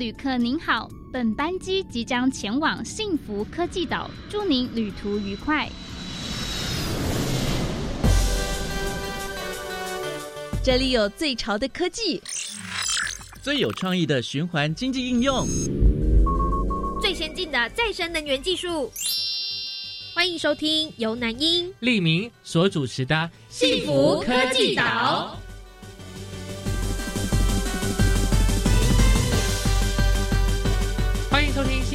旅客您好，本班机即将前往幸福科技岛，祝您旅途愉快。这里有最潮的科技，最有创意的循环经济应用，最先进的再生能源技术。欢迎收听由南英、利明所主持的《幸福科技岛》。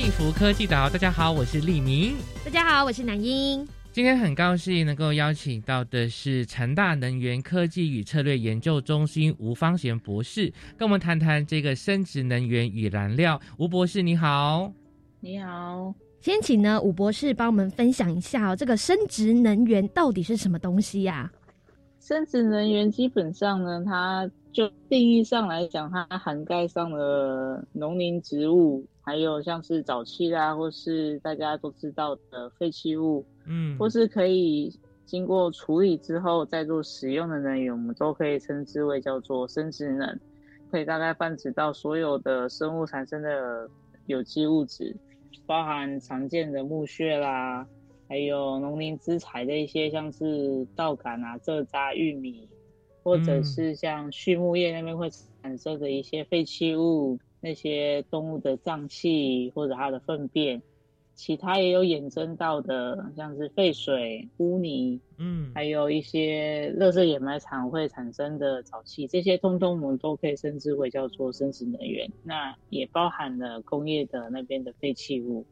幸福科技岛》，大家好，我是利明。大家好，我是南英。今天很高兴能够邀请到的是成大能源科技与策略研究中心吴方贤博士，跟我们谈谈这个生殖能源与燃料。吴博士，你好。你好。先请呢吴博士帮我们分享一下哦，这个生殖能源到底是什么东西呀？生殖能源基本上呢，它就定义上来讲，它涵盖上了农林植物，还有像是沼气啦，或是大家都知道的废弃物，嗯，或是可以经过处理之后再做使用的能源，我们都可以称之为叫做生殖能，可以大概泛指到所有的生物产生的有机物质。包含常见的木屑啦，还有农林资材的一些，像是稻杆啊、蔗渣、玉米，或者是像畜牧业那边会产生的一些废弃物，那些动物的脏器或者它的粪便。其他也有衍生到的，像是废水、污泥，嗯，还有一些垃圾掩埋场会产生的沼气，这些通通我们都可以称之为叫做生殖能源。那也包含了工业的那边的废弃物，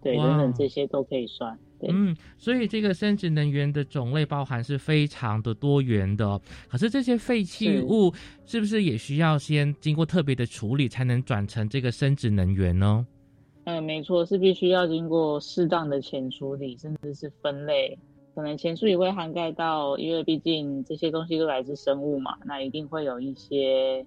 对，等等这些都可以算。嗯，所以这个生殖能源的种类包含是非常的多元的。可是这些废弃物是不是也需要先经过特别的处理，才能转成这个生殖能源呢？嗯，没错，是必须要经过适当的前处理，甚至是分类。可能前处理会涵盖到，因为毕竟这些东西都来自生物嘛，那一定会有一些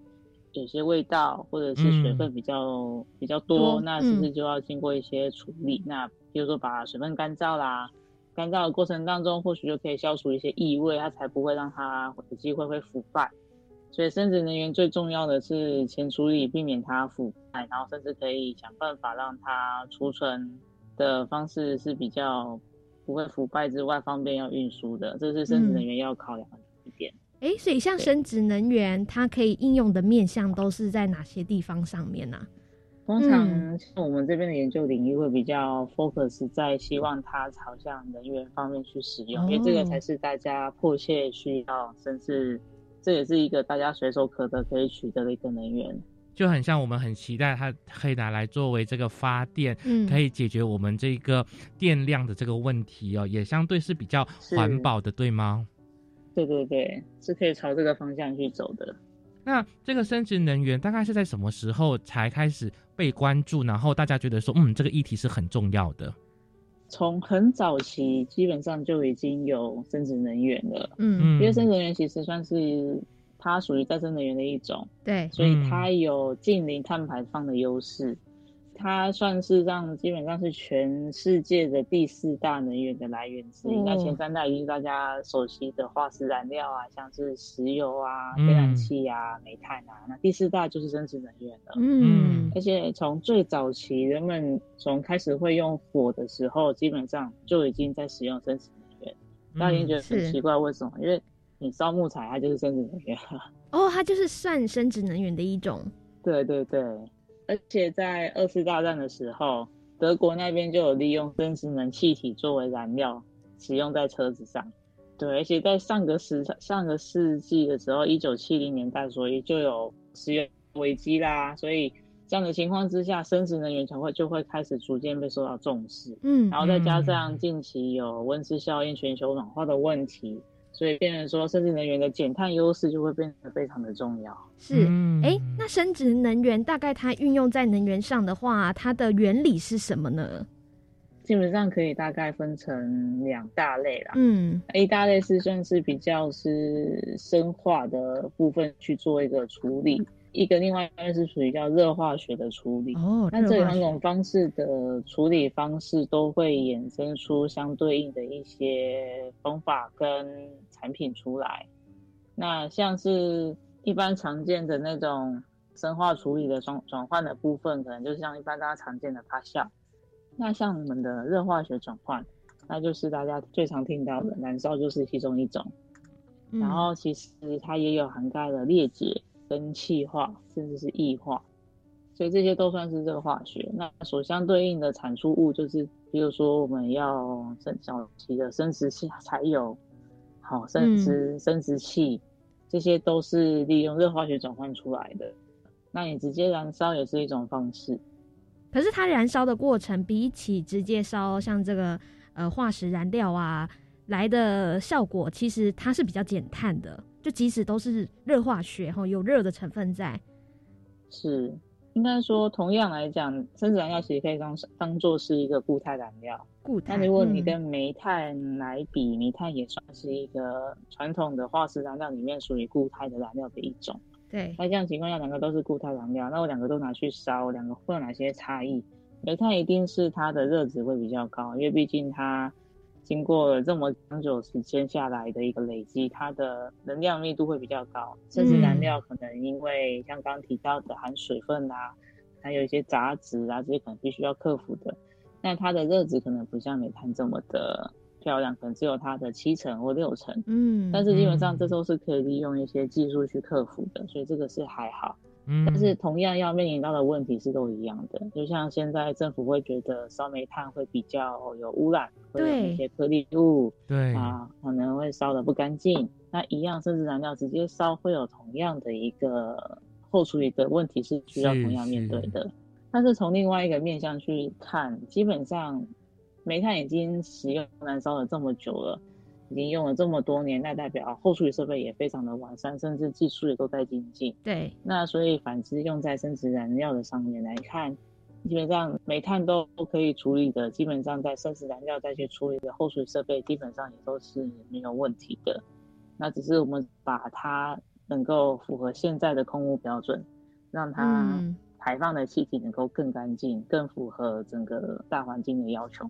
有些味道，或者是水分比较比较多，那是不是就要经过一些处理？那比如说把水分干燥啦，干燥的过程当中，或许就可以消除一些异味，它才不会让它有机会会腐败。所以生殖能源最重要的是前处理，避免它腐败，然后甚至可以想办法让它储存的方式是比较不会腐败之外，方便要运输的，这是生殖能源要考量的一点。哎，所以像生殖能源，它可以应用的面向都是在哪些地方上面呢？通常像我们这边的研究领域会比较 focus 在希望它朝向能源方面去使用，因为这个才是大家迫切需要，甚至。这也是一个大家随手可得可以取得的一个能源，就很像我们很期待它可以拿来作为这个发电，嗯，可以解决我们这个电量的这个问题哦，也相对是比较环保的，对吗？对对对，是可以朝这个方向去走的。那这个生殖能源大概是在什么时候才开始被关注？然后大家觉得说，嗯，这个议题是很重要的。从很早期，基本上就已经有生殖能源了。嗯，因为生殖能源其实算是它属于再生能源的一种，对，所以它有近零碳排放的优势。它算是让基本上是全世界的第四大能源的来源之一。那前三大已经是大家熟悉的化石燃料啊，像是石油啊、天然气啊、煤炭啊。那第四大就是生殖能源了。嗯，而且从最早期人们从开始会用火的时候，基本上就已经在使用生殖能源。大家已经觉得很奇怪，为什么？因为你烧木材，它就是生殖能源。哦，它就是算生殖能源的一种。对对对。而且在二次大战的时候，德国那边就有利用生殖能气体作为燃料，使用在车子上。对，而且在上个时上个世纪的时候，一九七零年代，所以就有石油危机啦。所以这样的情况之下，生殖能源才会就会开始逐渐被受到重视。嗯，然后再加上近期有温室效应、全球暖化的问题。所以变成说，生殖能源的减碳优势就会变得非常的重要。是，哎，那生殖能源大概它运用在能源上的话，它的原理是什么呢？基本上可以大概分成两大类啦。嗯一大类是算是比较是生化的部分去做一个处理。一个另外一个是属于叫热化学的处理哦，那这两种方式的处理方式都会衍生出相对应的一些方法跟产品出来。那像是一般常见的那种生化处理的转转换的部分，可能就像一般大家常见的发酵。那像我们的热化学转换，那就是大家最常听到的燃烧，就是其中一种。然后其实它也有涵盖了裂解、跟气化，甚至是异化，所以这些都算是这个化学。那所相对应的产出物就是，比如说我们要生小期的生殖器才有，好生殖生殖器，这些都是利用热化学转换出来的。那你直接燃烧也是一种方式，可是它燃烧的过程比起直接烧，像这个呃化石燃料啊。来的效果其实它是比较减碳的，就即使都是热化学哈，有热的成分在。是，应该说同样来讲，生殖燃料其实可以当当做是一个固态燃料。固态。那如果你跟煤炭来比，煤炭也算是一个传统的化石燃料里面属于固态的燃料的一种。对。那这样情况下，两个都是固态燃料，那我两个都拿去烧，两个会有哪些差异？煤炭一定是它的热值会比较高，因为毕竟它。经过了这么长久时间下来的一个累积，它的能量密度会比较高。甚至燃料可能因为像刚提到的含水分啊，还有一些杂质啊，这些可能必须要克服的。那它的热值可能不像煤炭这么的漂亮，可能只有它的七成或六成。嗯，但是基本上这都是可以利用一些技术去克服的，所以这个是还好。但是同样要面临到的问题是都一样的，就像现在政府会觉得烧煤炭会比较有污染，会有一些颗粒物，对啊，可能会烧的不干净。那一样，甚至燃料直接烧会有同样的一个后处理的问题是需要同样面对的。但是从另外一个面向去看，基本上煤炭已经使用燃烧了这么久了。已经用了这么多年，那代表后处理设备也非常的完善，甚至技术也都在精进。对，那所以反之用在生殖燃料的上面来看，基本上煤炭都可以处理的，基本上在生殖燃料再去处理的后处理设备，基本上也都是没有问题的。那只是我们把它能够符合现在的空污标准，让它排放的气体能够更干净，更符合整个大环境的要求。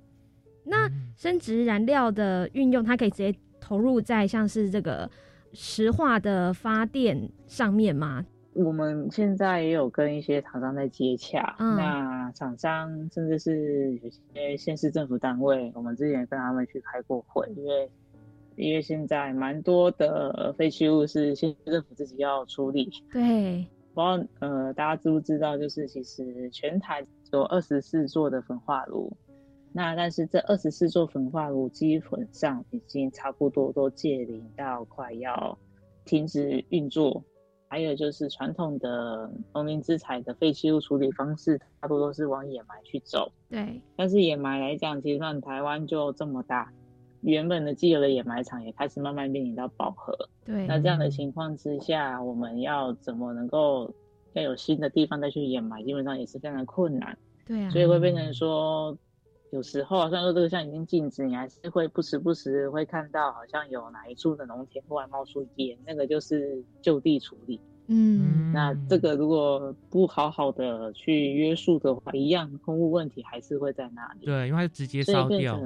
那生殖燃料的运用，它可以直接投入在像是这个石化的发电上面吗？我们现在也有跟一些厂商在接洽，那厂商甚至是有些县市政府单位，我们之前跟他们去开过会，因为因为现在蛮多的废弃物是县政府自己要处理。对，不知道呃大家知不知道，就是其实全台有二十四座的焚化炉。那但是这二十四座焚化炉基本上已经差不多都借零到快要停止运作，还有就是传统的农林资材的废弃物处理方式，大多都是往掩埋去走。对，但是掩埋来讲，其实上台湾就这么大，原本的既有的掩埋场也开始慢慢面临到饱和。对，那这样的情况之下，我们要怎么能够要有新的地方再去掩埋，基本上也是非常的困难。对啊，所以会变成说。有时候啊，虽然说这个像已经禁止，你还是会不时不时会看到，好像有哪一处的农田突然冒出烟，那个就是就地处理。嗯，那这个如果不好好的去约束的话，一样空污问题还是会在那里。对，因为直接烧掉。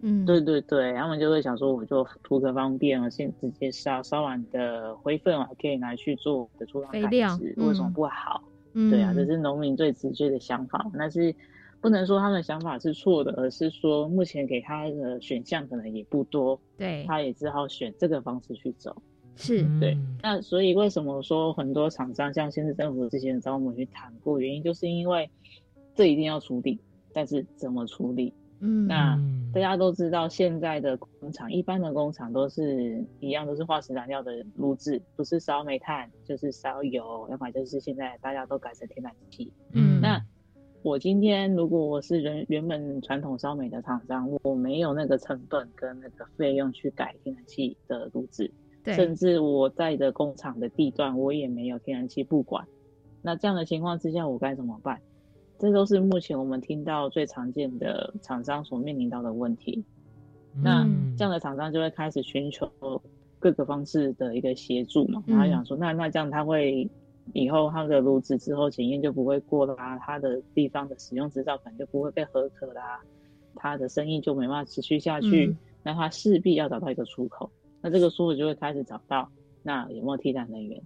嗯，对对对，他们就会想说，我就图个方便，我先直接烧，烧完的灰分我还可以拿去做的粗肥料，为什么不好？嗯，对啊，这是农民最直接的想法，那是。不能说他的想法是错的，而是说目前给他的选项可能也不多，对，他也只好选这个方式去走。是对，那所以为什么说很多厂商像现在政府之前找我们去谈过，原因就是因为这一定要处理，但是怎么处理？嗯，那大家都知道现在的工厂，一般的工厂都是一样，都是化石燃料的录制，不是烧煤炭就是烧油，要么就是现在大家都改成天然气。嗯，那。我今天如果我是原原本传统烧煤的厂商，我没有那个成本跟那个费用去改天然气的炉子，甚至我在的工厂的地段我也没有天然气不管，那这样的情况之下我该怎么办？这都是目前我们听到最常见的厂商所面临到的问题。那这样的厂商就会开始寻求各个方式的一个协助嘛，然后想说那那这样他会。以后他的炉子之后检验就不会过啦，他的地方的使用执照可能就不会被合可啦，他的生意就没办法持续下去，那他势必要找到一个出口，那这个出口就会开始找到，那有没有替代能源？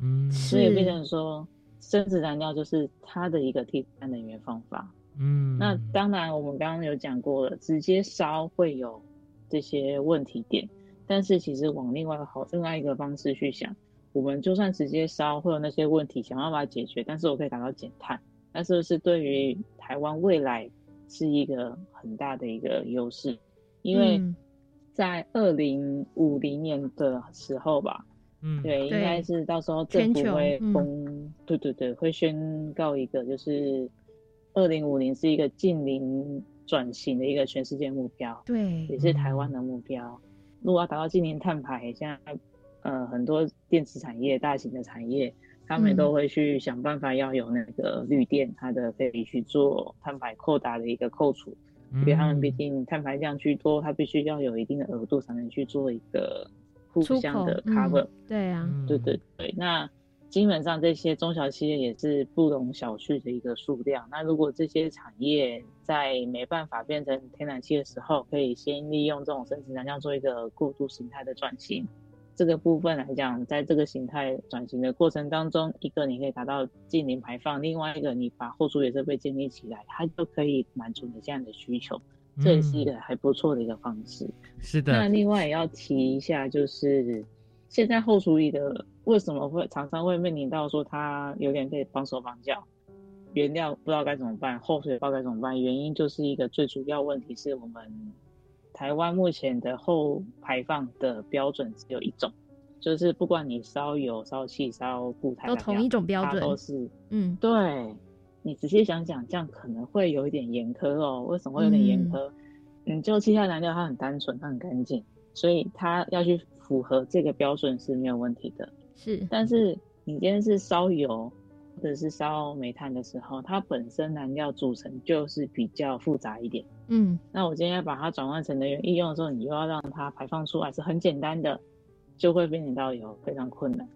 嗯，所以变成说生质燃料就是它的一个替代能源方法。嗯，那当然，我们刚刚有讲过了，直接烧会有这些问题点，但是其实往另外好另外一个方式去想，我们就算直接烧会有那些问题，想办法解决，但是我可以达到减碳，那是不是对于台湾未来是一个很大的一个优势？因为嗯。在二零五零年的时候吧，嗯，对，应该是到时候政府会嗯。公，对对对，会宣告一个就是二零五零是一个近零转型的一个全世界目标，对也是台湾的目标。如果要达到近零碳排，现在呃很多电池产业、大型的产业，他们嗯都会去想办法要有那个绿电，它的可以去做碳排扣打的一个扣除。因为他们毕嗯竟碳排量居多，它必须要有一定的额度才能去做一个互相的嗯 cover。对啊，嗯对对对，那基本上这些中小企业也是不容小觑的一个数量。那如果这些产业在没办法变成天然气的时候，可以先利用这种生质燃料做一个过渡形态的转型。这个部分来讲，在这个形态转型的过程当中，一个你可以达到近零排放，另外一个你把后厨也设备建立起来，它就可以满足你这样的需求。这也是一个还不错的一个方式。是的那，另外也要提一下，就是现在后厨里的为什么会常常会面临到说它有点被绑手绑脚，原料不知道该怎么办，后水不知道该怎么办，原因就是一个最主要问题是我们台湾目前的后排放的标准只有一种，就是不管你烧油、烧气、烧固态都同一种标它准都是嗯对，你仔细想想，这样可能会有一点严苛哦。为什么会有点严苛？嗯，就气态燃料它很单纯，它很干净，所以它要去符合这个标准是没有问题的。是，但是你今天是烧油或者是烧煤炭的时候，它本身燃料组成就是比较复杂一点。嗯那我今天要把它转换成能源应用的时候，你又要让它排放出来是很简单的，就会变成到有非常困难，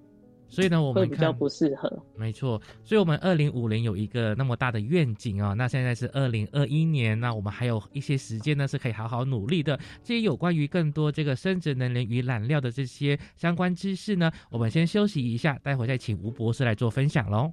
所以呢，我们会比较不适合。没错，所以我们二零五零有一个那么大的愿景啊、那现在是二零二一年，那我们还有一些时间呢，是可以好好努力的。这些有关于更多这个生殖能源与染料的这些相关知识呢，我们先休息一下，待会再请吴博士来做分享喽。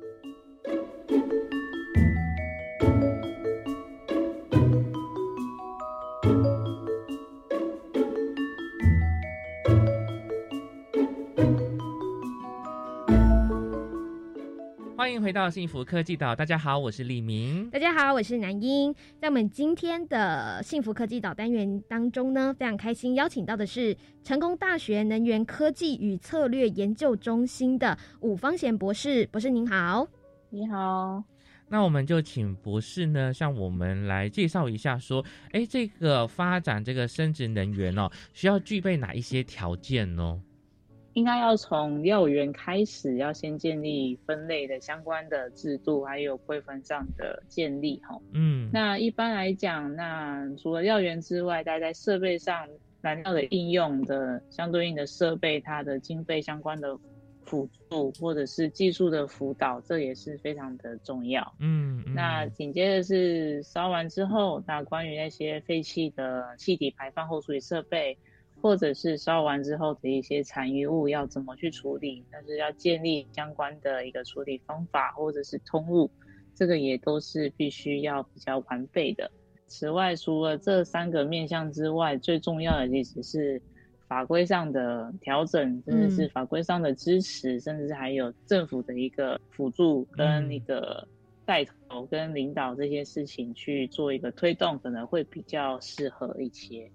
欢迎回到幸福科技岛，大家好，我是李明。大家好，我是南英。在我们今天的幸福科技岛单元当中呢，非常开心邀请到的是成功大学能源科技与策略研究中心的伍方贤博士。博士您好。你好，那我们就请博士呢，向我们来介绍一下，说，哎，这个发展这个生殖能源哦，需要具备哪一些条件呢？应该要从幼儿园开始，要先建立分类的相关的制度，还有规范上的建立哈。嗯，那一般来讲，那除了幼儿园之外，大家在设备上燃料的应用的相对应的设备，它的经费相关的辅助或者是技术的辅导，这也是非常的重要。嗯，嗯那紧接着是烧完之后，那关于那些废气的气体排放后处理设备，或者是烧完之后的一些残余物要怎么去处理，但是要建立相关的一个处理方法或者是通路，这个也都是必须要比较完备的。此外，除了这三个面向之外，最重要的其实是法规上的调整，甚至是法规上的支持，甚至还有政府的一个辅助跟一个带头跟领导这些事情去做一个推动，可能会比较适合一些。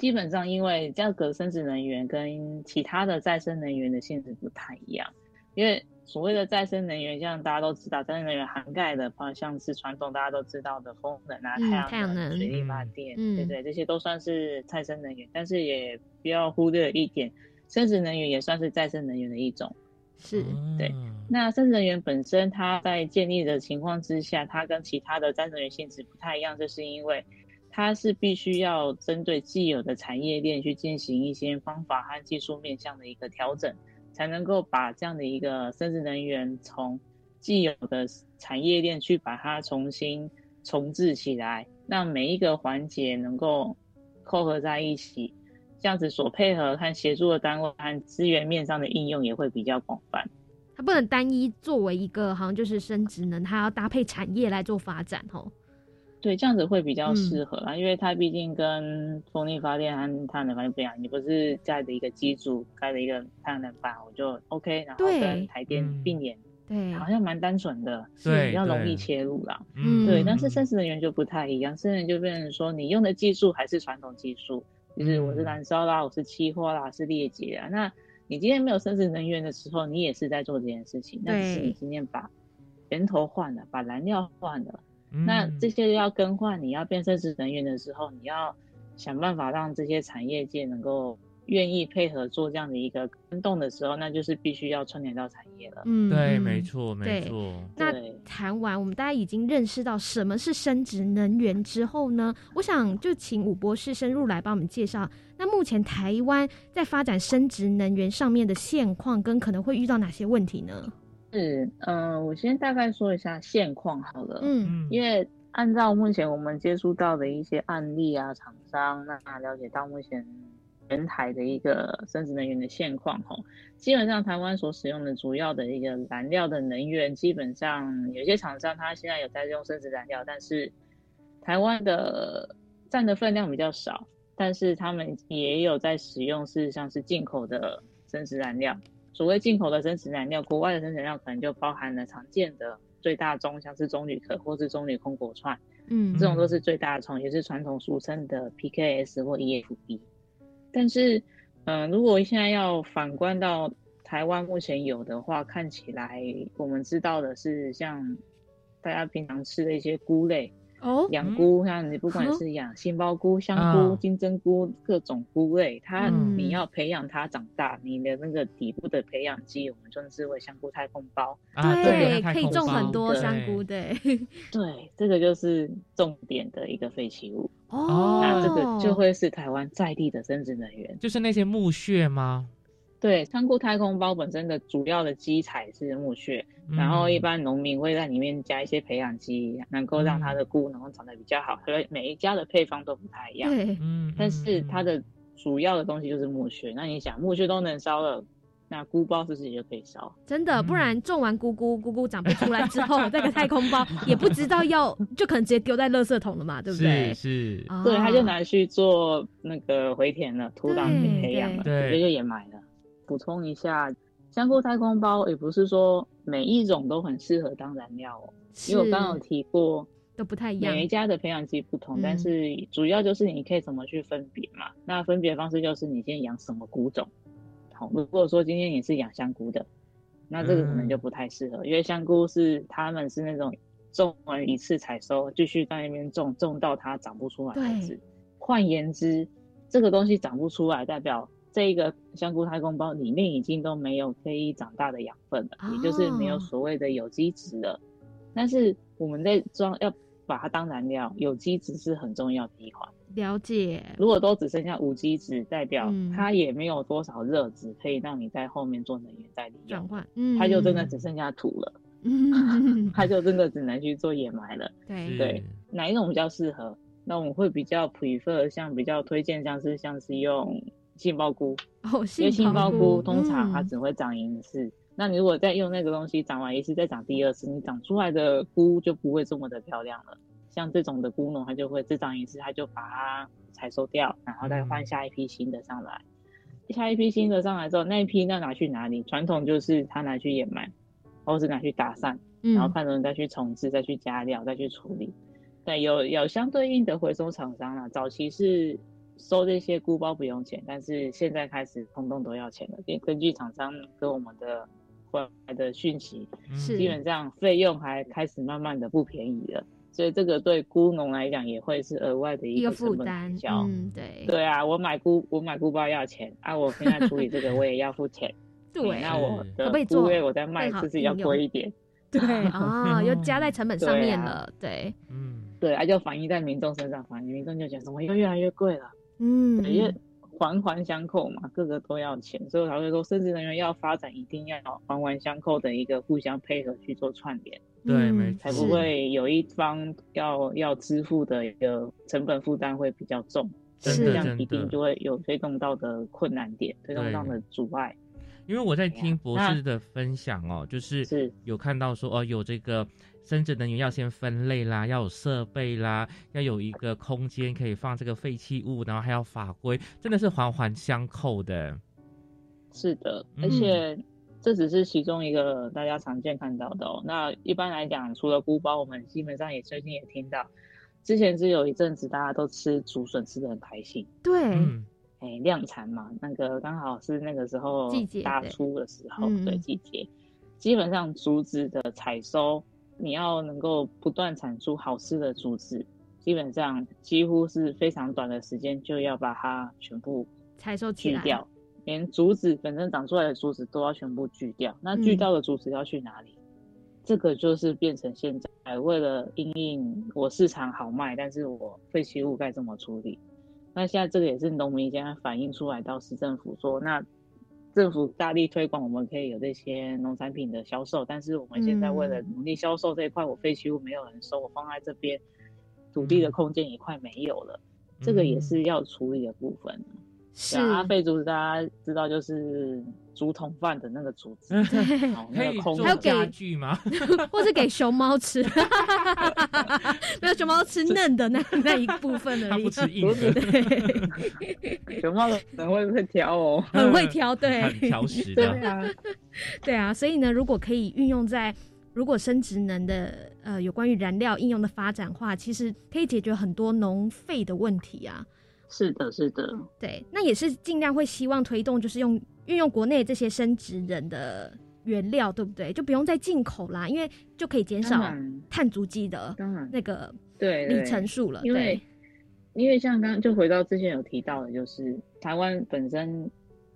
基本上，因为价格生殖能源跟其他的再生能源的性质不太一样，因为所谓的再生能源，像大家都知道，再生能源涵盖的，包括像是传统大家都知道的风能啊、嗯太阳能水力发电，嗯对对，这些都算是再生能源。但是也不要忽略一点，生殖能源也算是再生能源的一种。是，对哦那生殖能源本身，它在建立的情况之下，它跟其他的再生能源性质不太一样，就是因为它是必须要针对既有的产业链去进行一些方法和技术面向的一个调整，才能够把这样的一个生殖能源从既有的产业链去把它重新重置起来，让每一个环节能够扣合在一起，这样子所配合和协助的单位和资源面上的应用也会比较广泛。它不能单一作为一个好像就是生殖能，它要搭配产业来做发展吼。对，这样子会比较嗯适合啦，因为它毕竟跟风力发电和太阳能发电不一样，你不是盖的一个机组，盖了一个太阳能板，我就 OK，然后跟台电嗯并联，对，好像蛮单纯的，对比较容易切入啦。嗯对，但是生殖能源就不太一样，生殖能源就变成说你用的技术还是传统技术，就是我是嗯燃烧啦，我是期货啦，是裂解啊。那你今天没有生殖能源的时候，你也是在做这件事情，但是你今天把源头换了，把燃料换了。嗯那这些要更换，你要变设置能源的时候，你要想办法让这些产业界能够愿意配合做这样的一个跟动的时候，那就是必须要串联到产业了。嗯对，嗯没错，没错。那对谈完，我们大家已经认识到什么是生殖能源之后呢，我想就请武博士深入来帮我们介绍。那目前台湾在发展生殖能源上面的现况，跟可能会遇到哪些问题呢？是，嗯、我先大概说一下现况好了。嗯嗯，因为按照目前我们接触到的一些案例啊，厂商那了解到目前全台的一个生殖能源的现况吼，基本上台湾所使用的主要的一个燃料的能源，基本上有些厂商它现在有在用生殖燃料，但是台湾的占的分量比较少，但是他们也有在使用是像是进口的生殖燃料。所谓进口的生殖燃料，国外的生殖燃料可能就包含了常见的最大宗，像是棕榈壳或是棕榈空果串，嗯这种都是最大宗，也是传统俗称的 PKS 或 EFB。但是，嗯、如果现在要反观到台湾目前有的话，看起来我们知道的是像大家平常吃的一些菇类，哦，养菇，像你不管是养杏鲍菇、香菇、啊金针菇各种菇类，它嗯。你要培养它长大，你的那个底部的培养基，我们称之为香菇太空包。啊对，可以种很多香菇，对，对，这个就是重点的一个废弃物，哦，那这个就会是台湾在地的生殖能源。就是那些木屑吗？对，仓库太空包本身的主要的基材是木屑，然后一嗯般农民会在里面加一些培养基，能够让它的菇能够长得比较好。所以每一家的配方都不太一样。对，嗯，但是嗯它的主要的东西就是木屑。那你想，木屑都能烧了，那菇包是不是也就可以烧？真的，不嗯然种完菇菇，菇菇长不出来之后，那个太空包也不知道要，就可能直接丢在垃圾桶了嘛，对不对是？是，哦对，他就拿去做那个回填了，土壤对培养了，对直接就掩埋了。补充一下，香菇太空包也不是说每一种都很适合当燃料哦，因为我刚刚有提过，都不太一样每一家的培养基不同，嗯但是主要就是你可以怎么去分别嘛。那分别方式就是你先养什么菇种。好，如果说今天你是养香菇的，那这个可能就不太适合，因为香菇是他们是那种种完一次采收，继续在那边种，种到它长不出来为止。换言之，这个东西长不出来，代表这一个香菇太空包里面已经都没有可以长大的养分了，也就是没有哦所谓的有机质了。但是我们在装要把它当燃料，有机质是很重要的一环。了解，如果都只剩下无机质，代表嗯它也没有多少热值可以让你在后面做能源再利用，转换，嗯，它就真的只剩下土了，嗯，它就真的只能去做掩埋了。对，对哪一种比较适合？那我们会比较 prefer 像比较推荐像是像是用杏鲍菇，哦，因为杏鲍菇菇通常它嗯只会长一次。那你如果再用那个东西长完一次，再长第二次，你长出来的菇就不会这么的漂亮了。像这种的菇农，它就会只长一次，它就把它采收掉，然后再换下一批新的上来。下一批新的上来之后，那一批那拿去哪里？传统就是它拿去掩埋，或是拿去打散，然后嗯看人再去重置、再去加料、再去处理。对，有有相对应的回收厂商啦。早期是收这些菇包不用钱，但是现在开始通通都要钱了。根根据厂商跟我们的回来的讯息，是基本上费用还开始慢慢的不便宜了。所以这个对菇农来讲也会是额外的一个负担开，销。嗯，对，对啊，我买菇我买菇包要钱啊，我现在处理这个我也要付钱。对，那我是的可不可以做菇类我再卖更好是不是要贵一点？对啊，又加在成本上面了，对，嗯，对，啊，就反映在民众身上，反映民众就觉得怎么又越来越贵了。嗯，因为环环相扣嘛，各个都要钱，所以我才会说，甚至能源要发展，一定要环环相扣的一个互相配合去做串联，对没错才不会有一方要要支付的一个成本负担会比较重，真是这样一定就会有推动到的困难点，推动到的阻碍。因为我在听博士的分享哦，就是是。有看到说哦，有这个生殖能源要先分类啦，要有设备啦，要有一个空间可以放这个废弃物，然后还要法规，真的是环环相扣的。是的，嗯。而且这只是其中一个大家常见看到的哦。那一般来讲，除了菇包，我们基本上也最近也听到，之前是有一阵子大家都吃竹笋吃的很开心，对，嗯，哎，量产嘛，那个刚好是那个时候季节。大出的时候，对季节，基本上竹子的采收，你要能够不断产出好吃的竹子，基本上几乎是非常短的时间就要把它全部采收起来，锯掉，连竹子本身长出来的竹子都要全部锯掉。那锯嗯掉的竹子要去哪里？这个就是变成现在为了因应我市场好卖，但是我废弃物该怎么处理？那现在这个也是农民现在反映出来到市政府说，那政府大力推广，我们可以有这些农产品的销售，但是我们现在为了嗯努力销售这一块，我废弃物没有人收，我放在这边，土地的嗯空间也快没有了，这个也嗯是要处理的部分。是对啊，阿废竹子大家知道就是竹筒饭的那个竹子，对，哦，可以那个空做还有给家具吗？或是给熊猫吃，没有熊猫吃嫩的那那一部分它而已 不。吃硬的，对，熊猫可能会会挑哦。很会挑，对，很挑食对的。啊，对啊，所以呢，如果可以运用在如果生殖能的呃有关于燃料应用的发展化，其实可以解决很多农废的问题啊。是的，是的，对，那也是尽量会希望推动，就是用运用国内这些生殖人的原料，对不对？就不用再进口啦，因为就可以减少，碳足迹的那个对里程数了。因为对，因为像刚刚就回到之前有提到的，就是台湾本身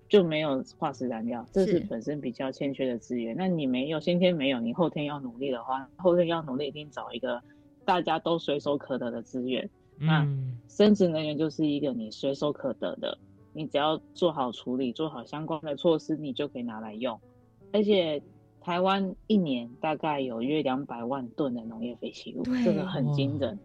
就没有化石燃料，这是是本身比较欠缺的资源。那你没有，先天没有，你后天要努力的话，后天要努力，一定找一个大家都随手可得的资源。那嗯，生殖能源就是一个你随手可得的，你只要做好处理，做好相关的措施，你就可以拿来用。而且台湾一年大概有约两百万吨的农业废弃物，对这个很惊人。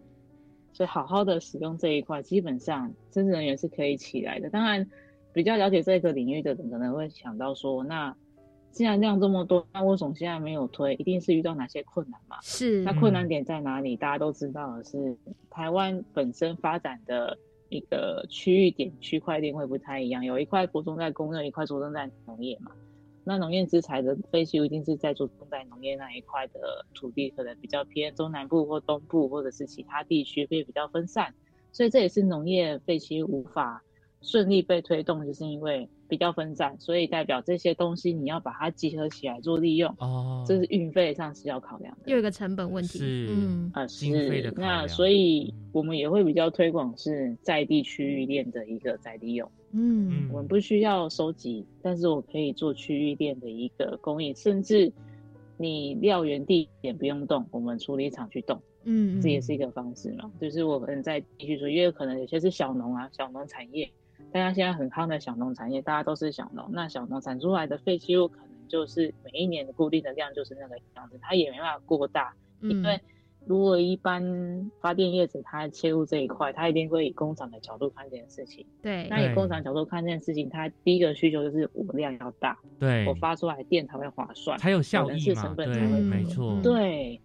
所以好好的使用这一块，基本上生殖能源是可以起来的。当然，比较了解这个领域的人可能会想到说，那既然量这么多，那为什么现在没有推？一定是遇到哪些困难嘛？是那困难点在哪里？大家都知道的是，台湾本身发展的一个区域点、区块链会不太一样，有一块着重在工业，一块着重在农业嘛。那农业资材的废弃物一定是在着重在农业那一块的土地，可能比较偏中南部或东部，或者是其他地区会比较分散，所以这也是农业废弃物无法顺利被推动，就是因为比较分散，所以代表这些东西你要把它集合起来做利用，哦，这是运费上是要考量的。又有一个成本问题。是嗯，啊，经费的是那所以嗯我们也会比较推广是在地区域链的一个再利用。嗯我们不需要收集，但是我可以做区域链的一个供应，甚至你料源地点不用动，我们处理厂去动，嗯，这也是一个方式嘛。就是我们在继续说，因为可能有些是小农啊，小农产业，大家现在很夯的小农产业，大家都是小农，那小农产出来的废弃物可能就是每一年的固定的量就是那个样子，它也没办法过大。因为如果一般发电业者他切入这一块，他一定会以工厂的角度看这件事情。对，那以工厂角度看这件事情，他第一个需求就是我量要大，对。我，发出来电才会划算，才有效益成本才会嗯没错，嗯。对。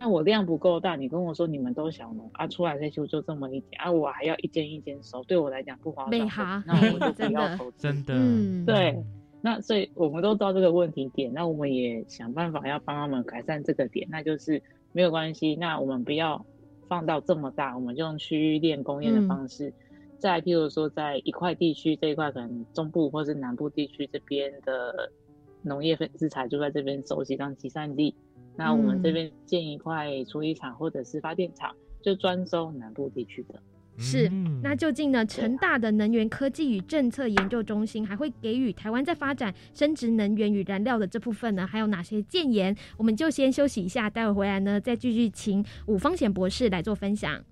那我量不够大，你跟我说你们都小农啊，出来退休就这么一点啊，我还要一间一间收，对我来讲不划算哈，那我就 真的不要投资。真的，嗯，对，那所以我们都知道这个问题点，那我们也想办法要帮他们改善这个点，那就是没有关系，那我们不要放到这么大，我们就用区域链供应的嗯方式，再譬如说在一块地区这一块可能中部或是南部地区这边的农业分资材就在这边收集当集散地，那我们这嗯边建一块处理厂或者是发电厂，就专收南部地区的。是嗯那究竟呢？成大的能源科技与政策研究中心还会给予台湾在发展生殖能源与燃料的这部分呢，还有哪些建言？我们就先休息一下，待会回来呢，再继续请武方显博士来做分享。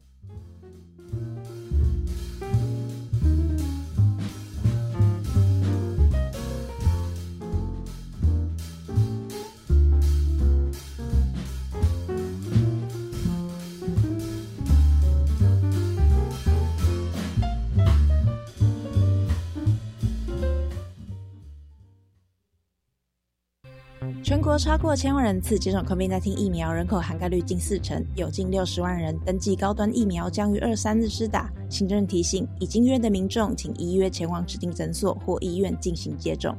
全国超过千万人次接种 COVID-19 疫苗，人口涵盖率近四成，有近六十万人登记高端疫苗，将于二三日施打。行政提醒：已经约的民众，请依约前往指定诊所或医院进行接种。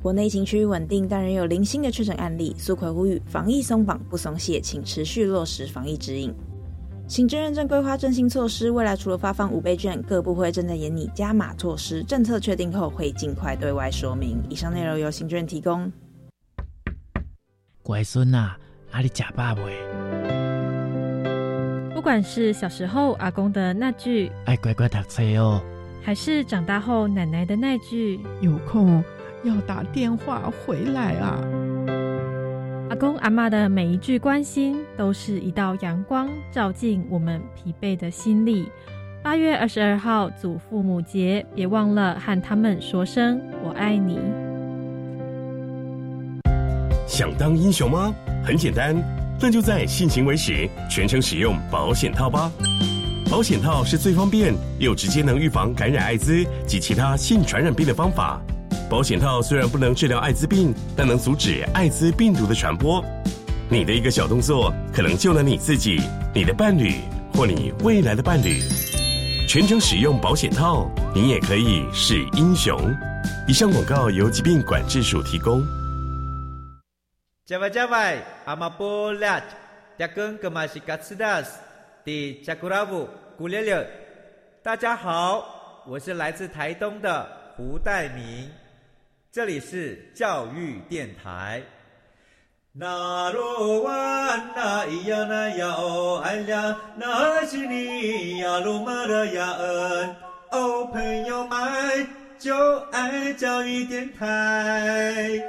国内情趋稳定，但仍有零星的确诊案例。苏奎呼吁：防疫松绑不松懈，请持续落实防疫指引。行政认证规划振兴措施，未来除了发放五倍券，各部会正在研拟加码措施，政策确定后会尽快对外说明。以上内容由行政提供。乖孙啊，阿里假爸未？不管是小时候阿公的那句“爱乖乖读书哦”，还是长大后奶奶的那句“有空要打电话回来啊”，阿公阿妈的每一句关心，都是一道阳光，照进我们疲惫的心里。八月二十二号祖父母节，别忘了和他们说声“我爱你”。想当英雄吗？很简单，那就在性行为时全程使用保险套吧。保险套是最方便又直接能预防感染艾滋及其他性传染病的方法。保险套虽然不能治疗艾滋病，但能阻止艾滋病毒的传播。你的一个小动作，可能救了你自己、你的伴侣或你未来的伴侣。全程使用保险套，你也可以是英雄。以上广告由疾病管制署提供。加外加外，阿玛波拉，扎根格玛西卡斯达斯，迪加古拉布古列列。大家好，我是来自台东的胡代明，这里是教育电台。那罗哇那咿呀那呀哦哎呀，那是你呀鲁玛的呀恩，哦朋友们就爱教育电台。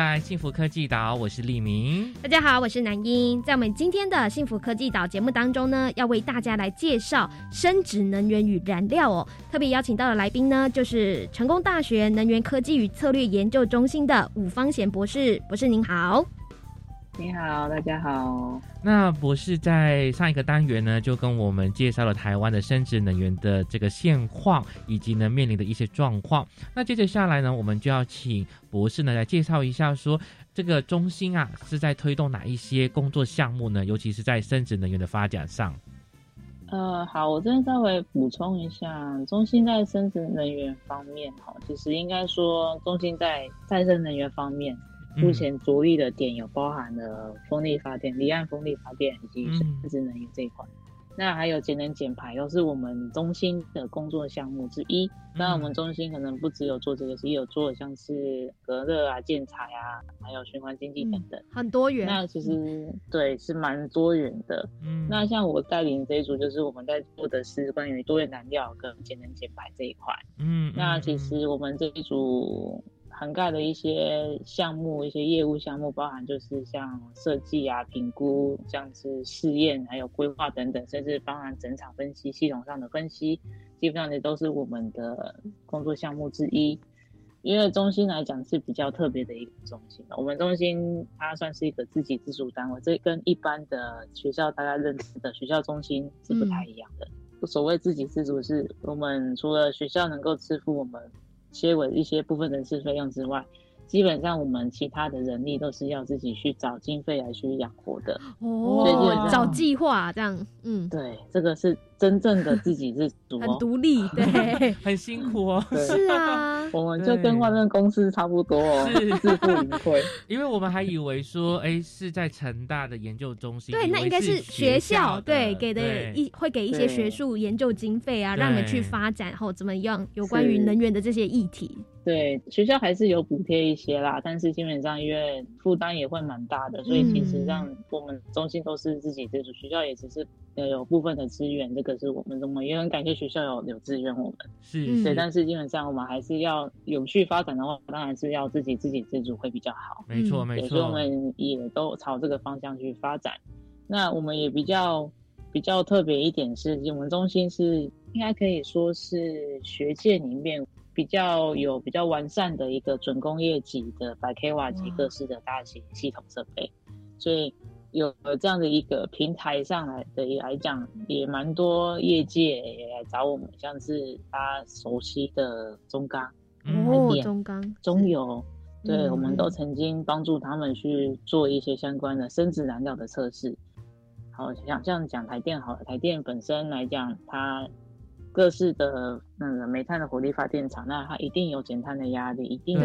来，幸福科技岛，我是立明。大家好，我是南英。在我们今天的幸福科技岛节目当中呢，要为大家来介绍生殖能源与燃料哦。特别邀请到的来宾呢，就是成功大学能源科技与策略研究中心的伍方贤博士。博士您好。你好，大家好。那博士在上一个单元呢，就跟我们介绍了台湾的生殖能源的这个现况，以及呢面临的一些状况。那接着下来呢，我们就要请博士呢来介绍一下，说这个中心啊是在推动哪一些工作项目呢？尤其是在生殖能源的发展上。呃，好，我这边稍微补充一下，中心在生殖能源方面，哈，其实应该说，中心在再生能源方面。目前着力的点有包含了风力发电、离岸风力发电以及生殖能源这一块。那还有节能减排，都是我们中心的工作项目之一。当然，我们中心可能不只有做这个，也有做像是隔热啊、建材啊，还有循环经济等等，很多元。那其实对是蛮多元的。嗯，那像我带领这一组，就是我们在做的是关于多元燃料跟节能减排这一块。嗯，那其实我们这一组。涵盖的一些项目、一些业务项目，包含就是像设计啊、评估，像是试验，还有规划等等，甚至包含整场分析、系统上的分析，基本上也都是我们的工作项目之一。因为中心来讲是比较特别的一个中心我们中心它算是一个自己自主单位，这跟一般的学校大家认识的学校中心是不太一样的。所谓自给自主，是我们除了学校能够支付我们。些为一些部分人事费用之外，基本上我们其他的人力都是要自己去找经费来去养活的哦，找计划这样，嗯，对，这个是。真正的自给自足，很独立，对，很辛苦哦。是啊，我们就跟外面公司差不多哦，是自负盈亏。因为我们还以为说，哎，是在成大的研究中心，对，那应该是学校，对，给的一会给一些学术研究经费啊，让你们去发展后怎么样有关于能源的这些议题。对，学校还是有补贴一些啦，但是基本上因为负担也会蛮大的，所以其实让我们中心都是自己自主，学校也只是呃有部分的资源，这个是我们我们也很感谢学校有有支援我们，是，对，但是基本上我们还是要有序发展的话，当然是要自己自给自足会比较好，没错没错，所以我们也都朝这个方向去发展。那我们也比较比较特别一点是，我们中心是应该可以说是学界里面。比较有比较完善的一个准工业级的百 k 瓦级各式的大型系统设备，所以有这样的一个平台上来的来讲，也蛮多业界也来找我们，像是大家熟悉的中钢、哦，中钢、中油，对，我们都曾经帮助他们去做一些相关的生质燃料的测试。好，像像讲台电好了，台电本身来讲，它。各式的那个煤炭的火力发电厂，那它一定有减碳的压力，一定有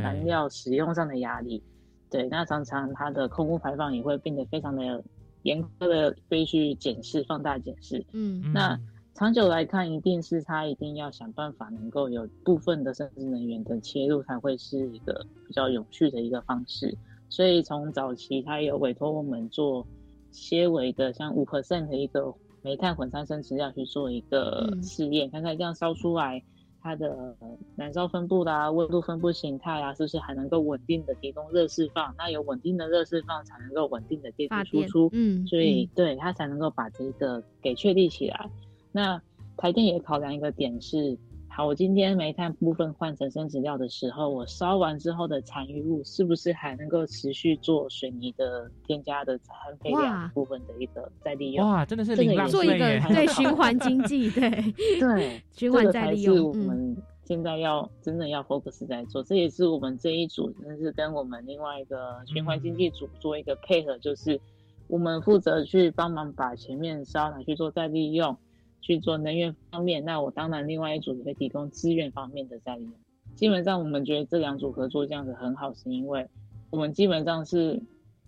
燃料使用上的压力。对，那常常它的空污排放也会变得非常的严苛的，必须检视、放大检视。嗯，那长久来看，一定是它一定要想办法能够有部分的甚至能源的切入，才会是一个比较有序的一个方式。所以从早期，它有委托我们做纤维的，像五 percent 的一个。煤炭混三生石料去做一个试验，看看这样烧出来它的燃烧分布啦、温度分布形态啊，是不是还能够稳定的提供热释放？那有稳定的热释放，才能够稳定的电力输出。嗯，所以对它才能够把这个给确立起来。那台电也考量一个点是。好，我今天煤炭部分换成生质料的时候，我烧完之后的残余物是不是还能够持续做水泥的添加的含配料部分的一个再利用？哇，真的是做一个对 循环经济，对对 循环再利用。我们现在要真的要 focus 在做，这也是我们这一组真的是跟我们另外一个循环经济组做一个配合，就是我们负责去帮忙把前面烧拿去做再利用。去做能源方面，那我当然另外一组也会提供资源方面的在里面。基本上我们觉得这两组合作这样子很好，是因为我们基本上是，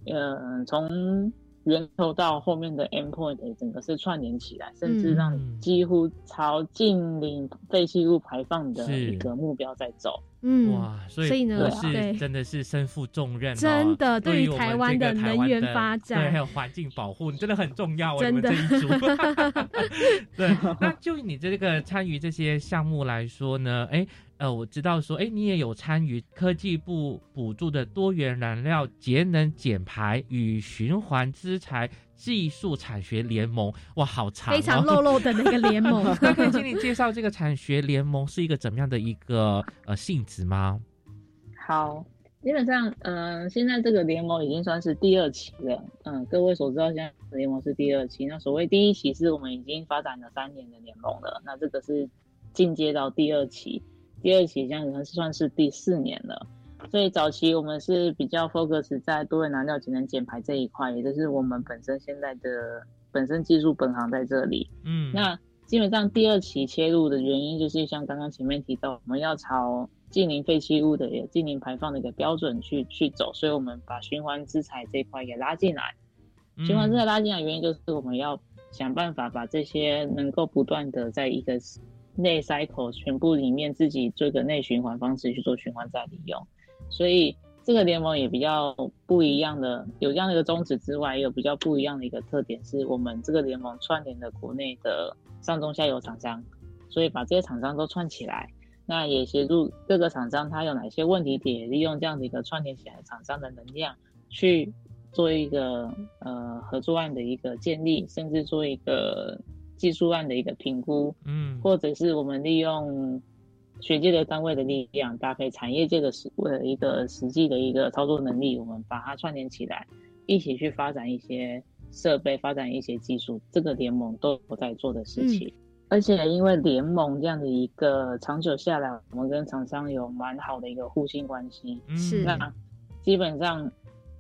呃，从源头到后面的 endpoint 整个是串联起来，甚至让几乎朝近零废弃物排放的一个目标在走。嗯，哇，所以呢，是真的是身负重任，真的对于台湾的能源发展，对，还有环境保护，真的很重要。真的，对，那就你这个参与这些项目来说呢，哎。呃，我知道说，哎，你也有参与科技部补助的多元燃料节能减排与循环资材技术产学联盟，哇，好长，非常露露的那个联盟。那可以请你介绍这个产学联盟是一个怎么样的一个呃性质吗？好，基本上，嗯，现在这个联盟已经算是第二期了。嗯，各位所知道，现在联盟是第二期。那所谓第一期是我们已经发展了三年的联盟了，那这个是进阶到第二期。第二期这样子算是第四年了，所以早期我们是比较 focus 在多元燃料节能减排这一块，也就是我们本身现在的本身技术本行在这里。嗯，那基本上第二期切入的原因就是像刚刚前面提到，我们要朝近零废弃物的、近零排放的一个标准去去走，所以我们把循环资材这一块也拉进来。循环资材拉进来原因就是我们要想办法把这些能够不断的在一个。内 cycle 全部里面自己做个内循环方式去做循环再利用，所以这个联盟也比较不一样的，有这样的一个宗旨之外，也有比较不一样的一个特点，是我们这个联盟串联的国内的上中下游厂商，所以把这些厂商都串起来，那也协助各个厂商，它有哪些问题点，利用这样的一个串联起来厂商的能量，去做一个呃合作案的一个建立，甚至做一个。技术案的一个评估，嗯，或者是我们利用学界的单位的力量，搭配产业界的实为了一个实际的一个操作能力，我们把它串联起来，一起去发展一些设备，发展一些技术。这个联盟都有在做的事情，而且因为联盟这样的一个长久下来，我们跟厂商有蛮好的一个互信关系，是那基本上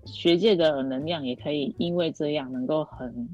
学界的能量也可以因为这样能够很。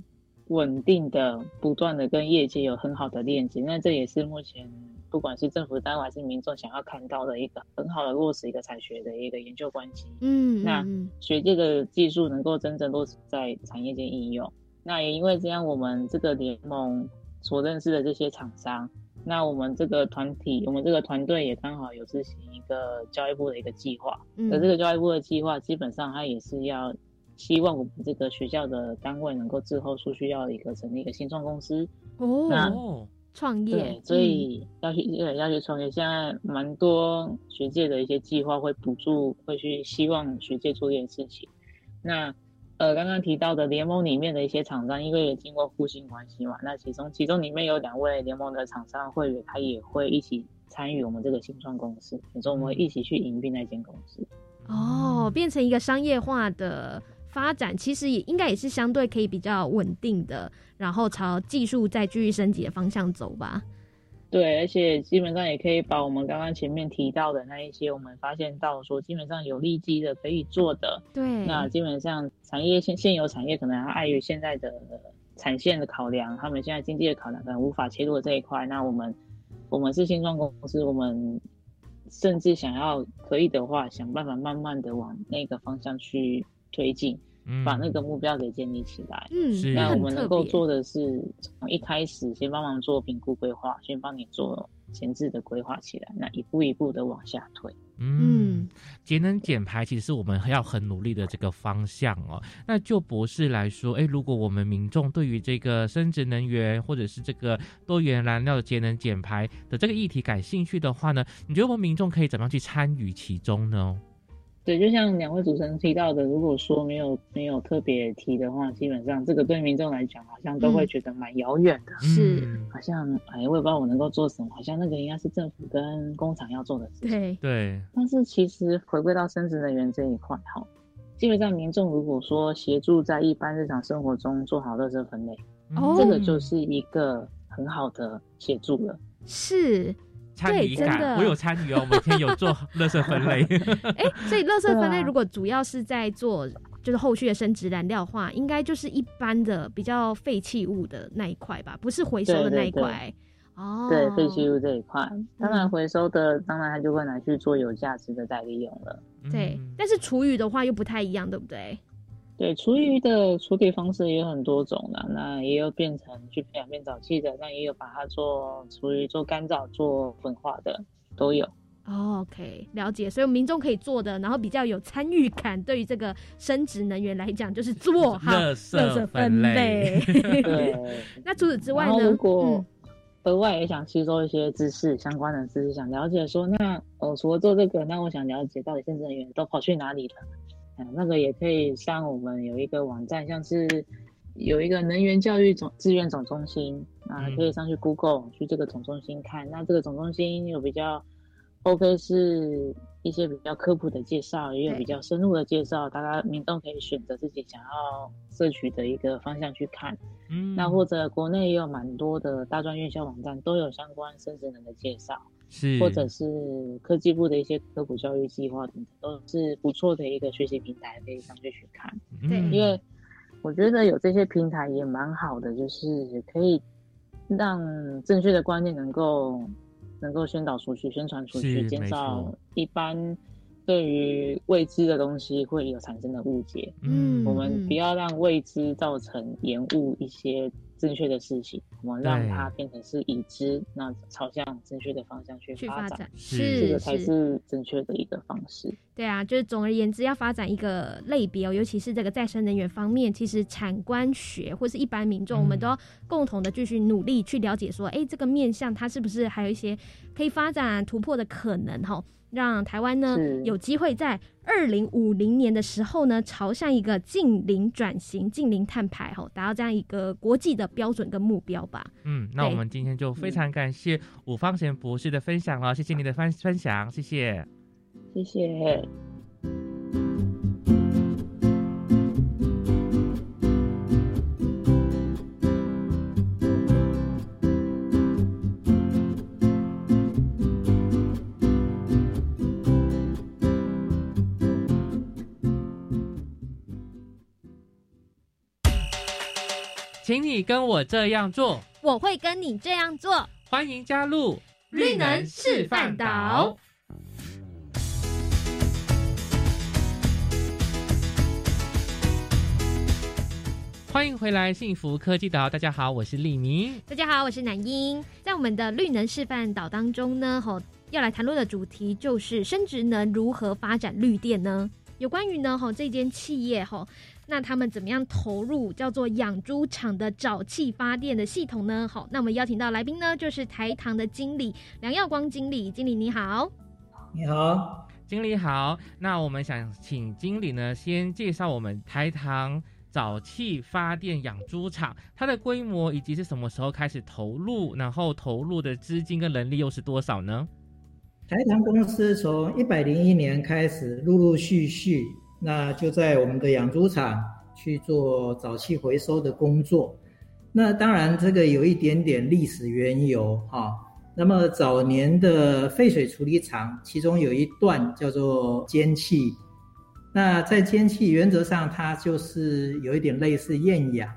稳定的、不断的跟业界有很好的链接，那这也是目前不管是政府单位还是民众想要看到的一个很好的落实一个产学的一个研究关系。嗯，那学界的技术能够真正落实在产业界应用，那也因为这样，我们这个联盟所认识的这些厂商，那我们这个团体，我们这个团队也刚好有执行一个教育部的一个计划。嗯而这个教育部的计划，基本上它也是要希望我们这个学校的单位能够之后出去要一个成立一个新创公司。那哦，创业对，，所以要去对要去创业，现在蛮多学界的一些计划会补助，会去希望学界做这件事情。那呃，刚刚提到的联盟里面的一些厂商，因为也经过互信关系嘛，那其中其中里面有两位联盟的厂商会员，他也会一起参与我们这个新创公司，也说我们会一起去营并那间公司。哦，变成一个商业化的发展，其实也应该也是相对可以比较稳定的，然后朝技术再继续升级的方向走吧。对，而且基本上也可以把我们刚刚前面提到的那一些，我们发现到说，基本上有利基的可以做的，对，那基本上产业现现有产业可能还碍于现在的产线的考量，他们现在经济的考量可能无法切入这一块。那我们我们是新创公司，我们甚至想要可以的话，想办法慢慢的往那个方向去推进，嗯把那个目标给建立起来。嗯，是那我们能够做的是从一开始先帮忙做评估规划，先帮你做前置的规划起来，那一步一步的往下推。嗯，节能减排其实是我们要很努力的这个方向哦。那就博士来说，诶，如果我们民众对于这个生殖能源或者是这个多元燃料的节能减排的这个议题感兴趣的话呢，你觉得我们民众可以怎么样去参与其中呢？对，就像两位主持人提到的，如果说没有没有特别提的话，基本上这个对民众来讲，好像都会嗯觉得蛮遥远的。是嗯好像哎，我也不知道我能够做什么，好像那个应该是政府跟工厂要做的事情。对，对，但是其实回归到生殖能源这一块哈，基本上民众如果说协助在一般日常生活中做好垃圾分类，哦这个就是一个很好的协助了。是，参与对真的感，我有参与哦，每天有做 垃圾分类。哎，所以垃圾分类如果主要是在做就是后续的生殖燃料的话，应该就是一般的比较废弃物的那一块吧，不是回收的那一块。哦，对废弃物这一块，当然嗯回收的，当然它就会拿去做有价值的再利用了。对嗯，但是厨余的话又不太一样，对不对？对，厨余的处理方式也有很多种的，那也有变成去培养变沼气的，那也有把它做厨余做干燥、做粉化的，都有。哦 OK，了解。所以民众可以做的，然后比较有参与感，对于这个生殖能源来讲，就是做好垃圾分类对，那除此之外呢？如果嗯额外也想吸收一些知识，相关的知识，想了解说，那呃除了做这个，那我想了解到底生殖能源都跑去哪里了？嗯，那个也可以上我们有一个网站，像是有一个能源教育总志愿总中心，啊，嗯可以上去 Google 去这个总中心看。那这个总中心有比较 OK 是一些比较科普的介绍，也有比较深入的介绍，大家民众可以选择自己想要摄取的一个方向去看。嗯那或者国内也有蛮多的大专院校网站都有相关生殖能的介绍，是或者是科技部的一些科普教育计划等等，都是不错的一个学习平台，可以上去去看。对嗯因为我觉得有这些平台也蛮好的，就是可以让正确的观念能够能够宣导出去、宣传出去，减少一般对于未知的东西会有产生的误解。嗯我们不要让未知造成延误一些正确的事情，我们让它变成是已知，那朝向正确的方向去去发展发展，是这个才是正确的一个方式。对啊，就是总而言之，要发展一个类别哦，尤其是这个再生能源方面，其实产官学或是一般民众，我们嗯都要共同的继续努力去了解，说，哎，这个面向它是不是还有一些可以发展突破的可能哈、让台湾呢有机会在二零五零年的时候呢，朝向一个近零转型、近零碳排吼，达到这样一个国际的标准跟目标吧。嗯，那我对们今天就非常感谢武方贤博士的分享了，谢谢你的分分享，谢谢。谢谢。请你跟我这样做，我会跟你这样做。欢迎加入绿能示范岛。欢迎回来，幸福科技岛，大家好，我是丽妮。大家好，我是南英。在我们的绿能示范岛当中呢，吼要来谈论的主题就是生殖能如何发展绿电呢？有关于呢，吼这间企业吼，那他们怎么样投入叫做养猪场的沼气发电的系统呢？好，那我们邀请到来宾呢，就是台糖的经理梁耀光经理，经理你好。你好，经理好。那我们想请经理呢，先介绍我们台糖。沼气发电养猪场，它的规模以及是什么时候开始投入，然后投入的资金跟人力又是多少呢？台糖公司从一百零一年开始，陆陆续续，那就在我们的养猪场去做沼气回收的工作。那当然，这个有一点点历史缘由哈。那么早年的废水处理厂，其中有一段叫做间气。那在间气原则上，它就是有一点类似厌氧。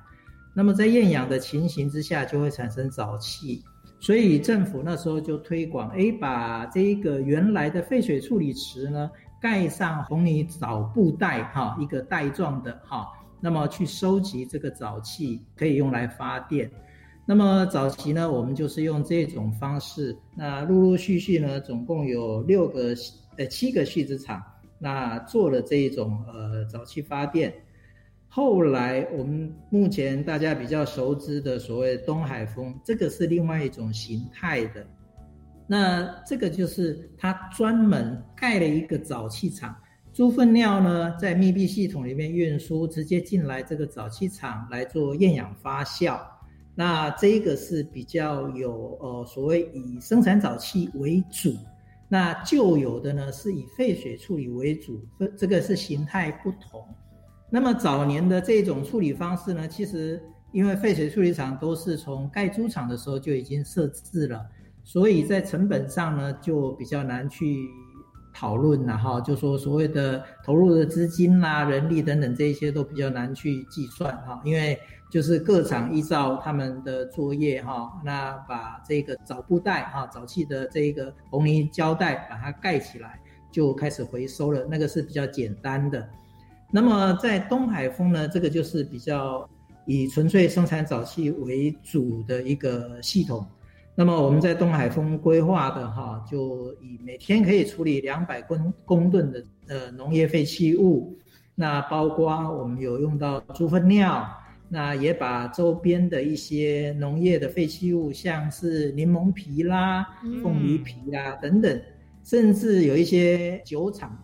那么在厌氧的情形之下，就会产生沼气。所以政府那时候就推广，哎，把这个原来的废水处理池呢，盖上红泥沼布袋，哈，一个袋状的，哈，那么去收集这个沼气，可以用来发电。那么早期呢，我们就是用这种方式。那陆陆续续呢，总共有六个呃七个蓄子厂。那做了这一种呃沼气发电，后来我们目前大家比较熟知的所谓东海风，这个是另外一种形态的。那这个就是它专门盖了一个沼气厂，猪粪尿呢在密闭系统里面运输，直接进来这个沼气厂来做厌氧发酵。那这个是比较有呃所谓以生产沼气为主。那旧有的呢，是以废水处理为主，这这个是形态不同。那么早年的这种处理方式呢，其实因为废水处理厂都是从盖猪场的时候就已经设置了，所以在成本上呢就比较难去讨论了哈。就说所谓的投入的资金啦、人力等等这一些都比较难去计算哈，因为。就是各厂依照他们的作业哈，那把这个早布袋哈，早期的这个红泥胶带把它盖起来，就开始回收了。那个是比较简单的。那么在东海丰呢，这个就是比较以纯粹生产早期为主的一个系统。那么我们在东海峰规划的哈，就以每天可以处理两百公公吨的呃农业废弃物，那包括我们有用到猪粪尿。那也把周边的一些农业的废弃物，像是柠檬皮啦、凤梨皮啦等等，甚至有一些酒厂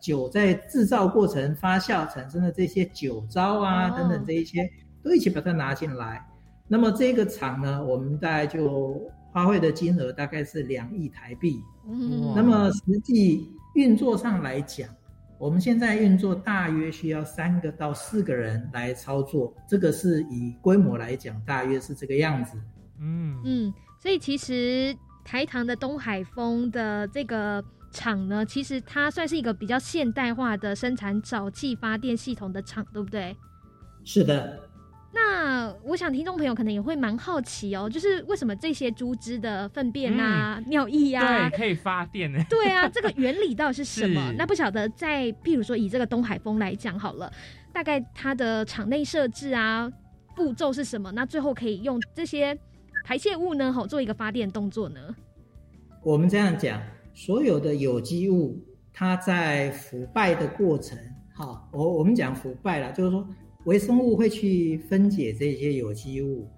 酒在制造过程发酵产生的这些酒糟啊等等这一些，都一起把它拿进来。那么这个厂呢，我们大概就花费的金额大概是两亿台币。嗯，那么实际运作上来讲。我们现在运作大约需要三个到四个人来操作，这个是以规模来讲，大约是这个样子。嗯嗯，所以其实台糖的东海风的这个厂呢，其实它算是一个比较现代化的生产沼气发电系统的厂，对不对？是的。那我想听众朋友可能也会蛮好奇哦，就是为什么这些猪只的粪便啊、尿液啊，对，可以发电呢？对啊，这个原理到底是什么？那不晓得在譬如说以这个东海风来讲好了，大概它的场内设置啊、步骤是什么？那最后可以用这些排泄物呢，好做一个发电动作呢？我们这样讲，所有的有机物，它在腐败的过程，哈，我我们讲腐败了，就是说。微生物会去分解这些有机物，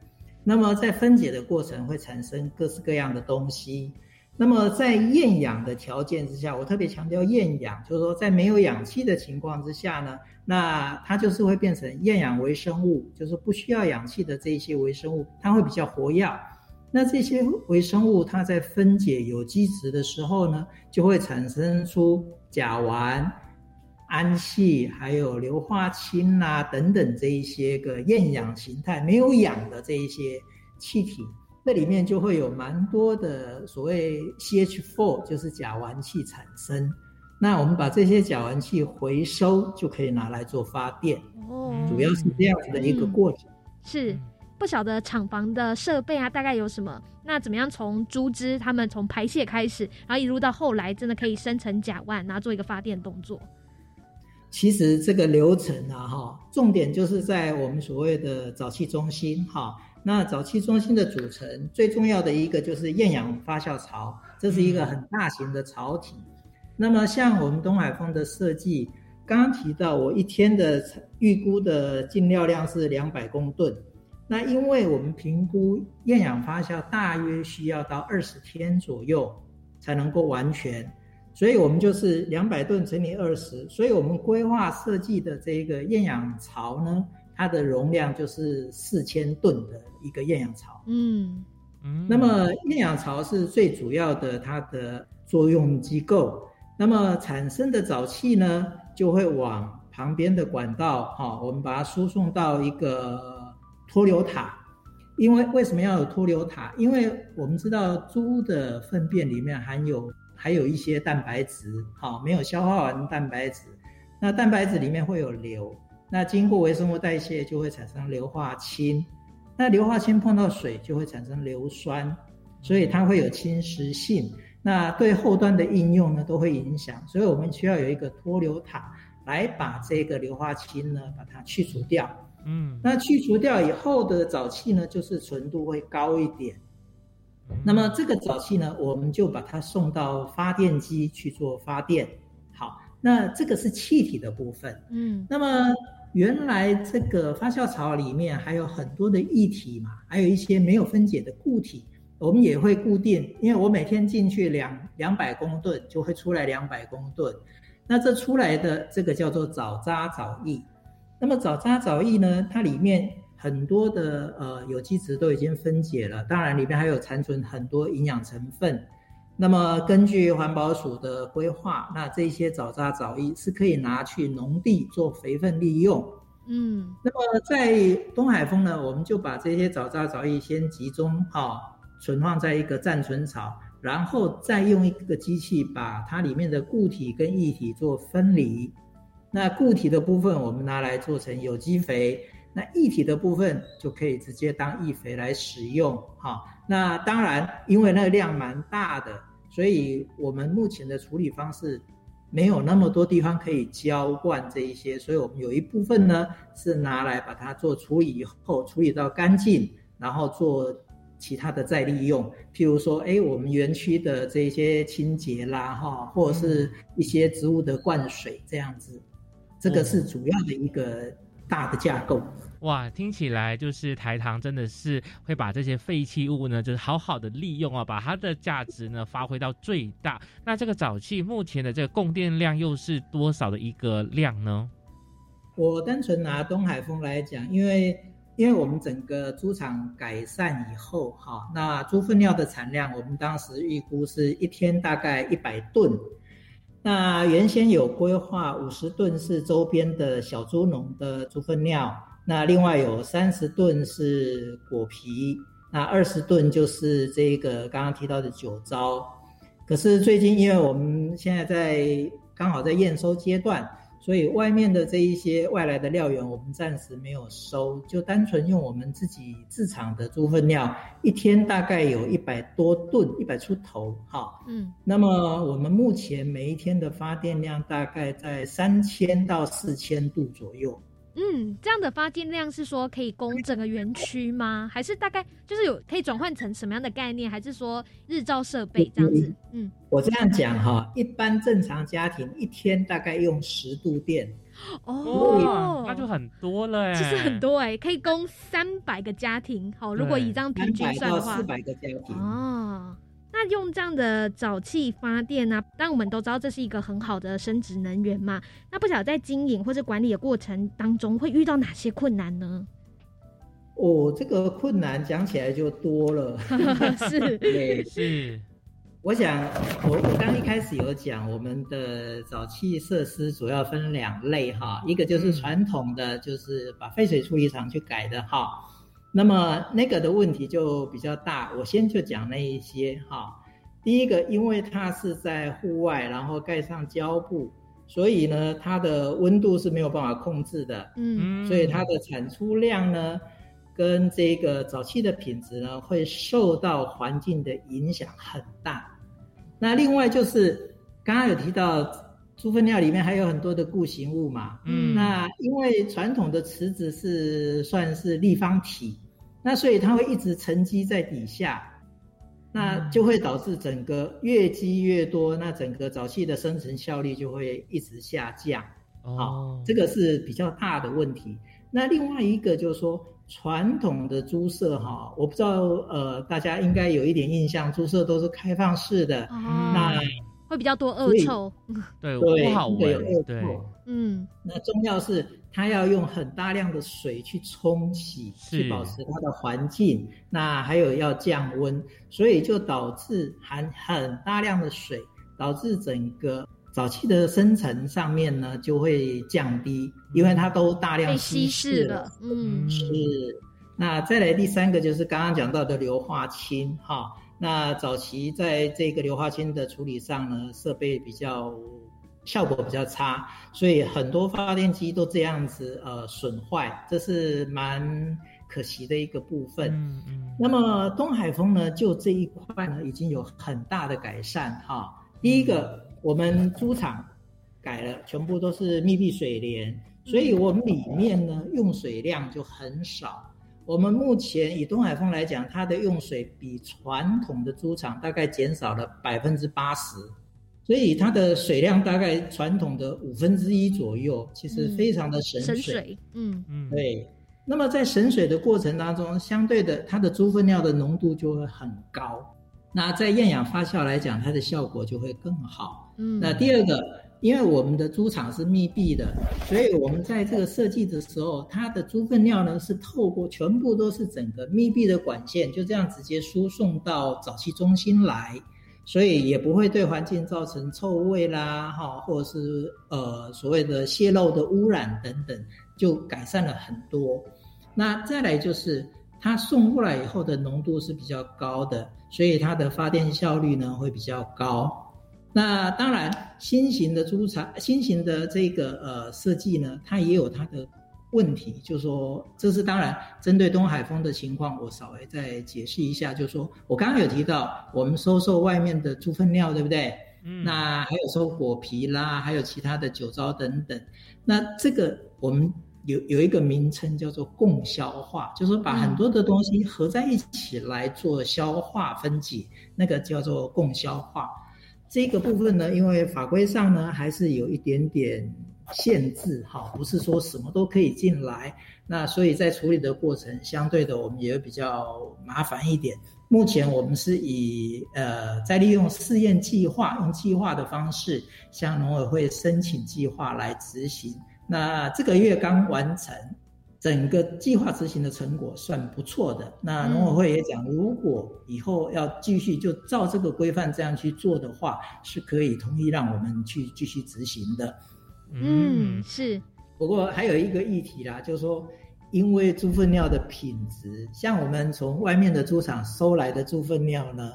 那么在分解的过程会产生各式各样的东西。那么在厌氧的条件之下，我特别强调厌氧，就是说在没有氧气的情况之下呢，那它就是会变成厌氧微生物，就是不需要氧气的这些微生物，它会比较活跃。那这些微生物它在分解有机质的时候呢，就会产生出甲烷。氨气还有硫化氢啊等等这一些个厌氧形态没有氧的这一些气体，那里面就会有蛮多的所谓 CH4，就是甲烷气产生。那我们把这些甲烷气回收，就可以拿来做发电。哦，主要是这样子的一个过程。是不晓得厂房的设备啊，大概有什么？那怎么样从猪只他们从排泄开始，然后一路到后来真的可以生成甲烷，然后做一个发电动作？其实这个流程啊，哈，重点就是在我们所谓的早期中心，哈。那早期中心的组成最重要的一个就是厌氧发酵槽，这是一个很大型的槽体。那么像我们东海风的设计，刚刚提到我一天的预估的进料量是两百公吨，那因为我们评估厌氧发酵大约需要到二十天左右才能够完全。所以我们就是两百吨乘以二十，所以我们规划设计的这个厌氧槽呢，它的容量就是四千吨的一个厌氧槽。嗯嗯。那么厌氧槽是最主要的它的作用机构，那么产生的沼气呢，就会往旁边的管道哈，我们把它输送到一个脱硫塔。因为为什么要有脱硫塔？因为我们知道猪的粪便里面含有。还有一些蛋白质，好，没有消化完蛋白质，那蛋白质里面会有硫，那经过微生物代谢就会产生硫化氢，那硫化氢碰到水就会产生硫酸，所以它会有侵蚀性，那对后端的应用呢都会影响，所以我们需要有一个脱硫塔来把这个硫化氢呢把它去除掉，嗯，那去除掉以后的沼气呢就是纯度会高一点。那么这个沼气呢，我们就把它送到发电机去做发电。好，那这个是气体的部分。嗯，那么原来这个发酵槽里面还有很多的液体嘛，还有一些没有分解的固体，我们也会固定。因为我每天进去两两百公吨，就会出来两百公吨。那这出来的这个叫做沼渣沼液。那么沼渣沼液呢，它里面。很多的呃有机质都已经分解了，当然里面还有残存很多营养成分。那么根据环保署的规划，那这些沼渣沼液是可以拿去农地做肥分利用。嗯，那么在东海峰呢，我们就把这些沼渣沼液先集中哈存放在一个暂存槽，然后再用一个机器把它里面的固体跟液体做分离。那固体的部分我们拿来做成有机肥。那液体的部分就可以直接当易肥来使用，哈。那当然，因为那个量蛮大的，所以我们目前的处理方式没有那么多地方可以浇灌这一些，所以我们有一部分呢是拿来把它做处理以后，处理到干净，然后做其他的再利用。譬如说，哎，我们园区的这些清洁啦，哈，或者是一些植物的灌水这样子，这个是主要的一个。大的架构哇，听起来就是台糖真的是会把这些废弃物呢，就是好好的利用啊，把它的价值呢发挥到最大。那这个沼气目前的这个供电量又是多少的一个量呢？我单纯拿东海风来讲，因为因为我们整个猪场改善以后，哈，那猪粪尿的产量，我们当时预估是一天大概一百吨。那原先有规划五十吨是周边的小猪农的猪粪尿，那另外有三十吨是果皮，那二十吨就是这个刚刚提到的酒糟。可是最近因为我们现在在刚好在验收阶段。所以外面的这一些外来的料源，我们暂时没有收，就单纯用我们自己自产的猪粪料，一天大概有一百多吨，一百出头，哈，嗯，那么我们目前每一天的发电量大概在三千到四千度左右。嗯，这样的发电量是说可以供整个园区吗？还是大概就是有可以转换成什么样的概念？还是说日照设备这样子？嗯，我这样讲哈，一般正常家庭一天大概用十度电，哦，那就很多了哎，其实很多哎，可以供三百个家庭。好，如果以这样平均算的话，四百个家庭哦。那用这样的沼气发电呢？但我们都知道这是一个很好的生殖能源嘛。那不晓得在经营或者管理的过程当中会遇到哪些困难呢？哦，这个困难讲起来就多了。是，对，是。我想，我我刚一开始有讲，我们的沼气设施主要分两类哈，一个就是传统的，就是把废水处理厂去改的哈。那么那个的问题就比较大，我先就讲那一些哈。第一个，因为它是在户外，然后盖上胶布，所以呢，它的温度是没有办法控制的，嗯，所以它的产出量呢，跟这个早期的品质呢，会受到环境的影响很大。那另外就是刚刚有提到猪粪尿里面还有很多的固形物嘛，嗯，那因为传统的池子是算是立方体，那所以它会一直沉积在底下，那就会导致整个越积越多，那整个沼气的生成效率就会一直下降，哦，这个是比较大的问题。那另外一个就是说，传统的猪舍哈，我不知道呃，大家应该有一点印象，猪舍都是开放式的，那。会比较多恶臭，对，不好闻。对，嗯，那重要是它要用很大量的水去冲洗，去保持它的环境。那还有要降温，所以就导致含很大量的水，导致整个早期的生成上面呢就会降低，因为它都大量稀释了。嗯，是。那再来第三个就是刚刚讲到的硫化氢，哈。那早期在这个硫化氢的处理上呢，设备比较效果比较差，所以很多发电机都这样子呃损坏，这是蛮可惜的一个部分。嗯嗯。那么东海风呢，就这一块呢，已经有很大的改善哈。第一个，我们猪场改了，全部都是密闭水帘，所以我们里面呢用水量就很少。我们目前以东海风来讲，它的用水比传统的猪场大概减少了百分之八十，所以它的水量大概传统的五分之一左右，其实非常的省水。嗯嗯，对。那么在省水的过程当中，相对的，它的猪粪尿的浓度就会很高。那在厌氧发酵来讲，它的效果就会更好。嗯，那第二个。因为我们的猪场是密闭的，所以我们在这个设计的时候，它的猪粪尿呢是透过全部都是整个密闭的管线，就这样直接输送到沼气中心来，所以也不会对环境造成臭味啦，哈，或者是呃所谓的泄漏的污染等等，就改善了很多。那再来就是它送过来以后的浓度是比较高的，所以它的发电效率呢会比较高。那当然，新型的猪场、新型的这个呃设计呢，它也有它的问题。就是说，这是当然针对东海风的情况，我稍微再解释一下。就是说我刚刚有提到，我们收受外面的猪粪尿，对不对？嗯。那还有收果皮啦，还有其他的酒糟等等。那这个我们有有一个名称叫做共消化，就是说把很多的东西合在一起来做消化分解，那个叫做共消化。这个部分呢，因为法规上呢还是有一点点限制，哈，不是说什么都可以进来。那所以在处理的过程，相对的我们也比较麻烦一点。目前我们是以呃在利用试验计划，用计划的方式向农委会申请计划来执行。那这个月刚完成。整个计划执行的成果算不错的。那农委会也讲，如果以后要继续就照这个规范这样去做的话，是可以同意让我们去继续执行的。嗯，是。不过还有一个议题啦，就是说，因为猪粪尿的品质，像我们从外面的猪场收来的猪粪尿呢，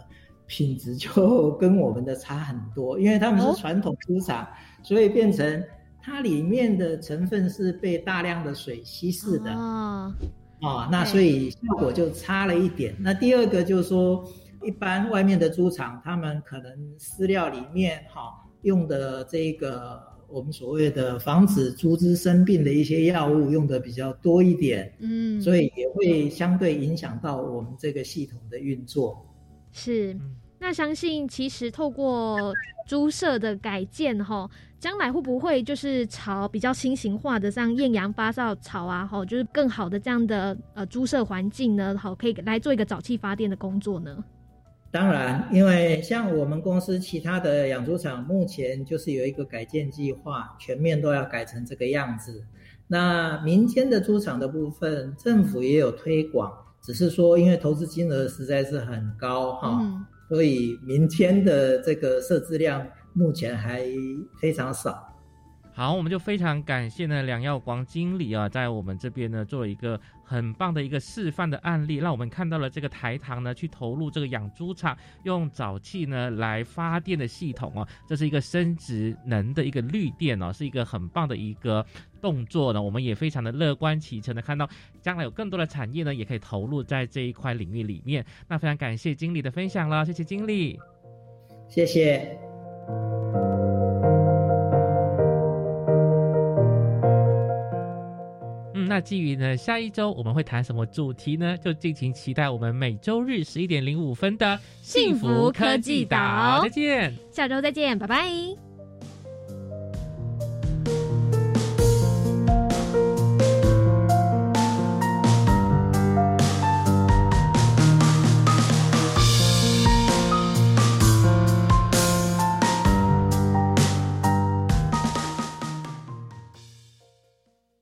品质就跟我们的差很多，因为他们是传统猪场，所以变成。它里面的成分是被大量的水稀释的。哦，哦，那所以效果就差了一点。那第二个就是说，一般外面的猪场，他们可能饲料里面哈用的这个我们所谓的防止猪只生病的一些药物用的比较多一点，嗯，所以也会相对影响到我们这个系统的运作。是，那相信其实透过猪舍的改建哈。将来会不会就是朝比较新型化的，像艳阳发酵槽啊，吼，就是更好的这样的呃猪舍环境呢？好，可以来做一个沼气发电的工作呢？当然，因为像我们公司其他的养猪场，目前就是有一个改建计划，全面都要改成这个样子。那民间的猪场的部分，政府也有推广，只是说因为投资金额实在是很高哈，所以明天的这个设置量。目前还非常少。好，我们就非常感谢呢梁耀光经理啊，在我们这边呢做了一个很棒的一个示范的案例，让我们看到了这个台糖呢去投入这个养猪场用沼气呢来发电的系统哦，这是一个生殖能的一个绿电哦，是一个很棒的一个动作呢我们也非常的乐观其成的看到将来有更多的产业呢也可以投入在这一块领域里面。那非常感谢经理的分享啦谢谢经理。谢谢。嗯那基于呢下一周我们会谈什么主题呢就敬情期待我们每周日十一点零五分的幸福科技岛。再见。下周再见拜拜。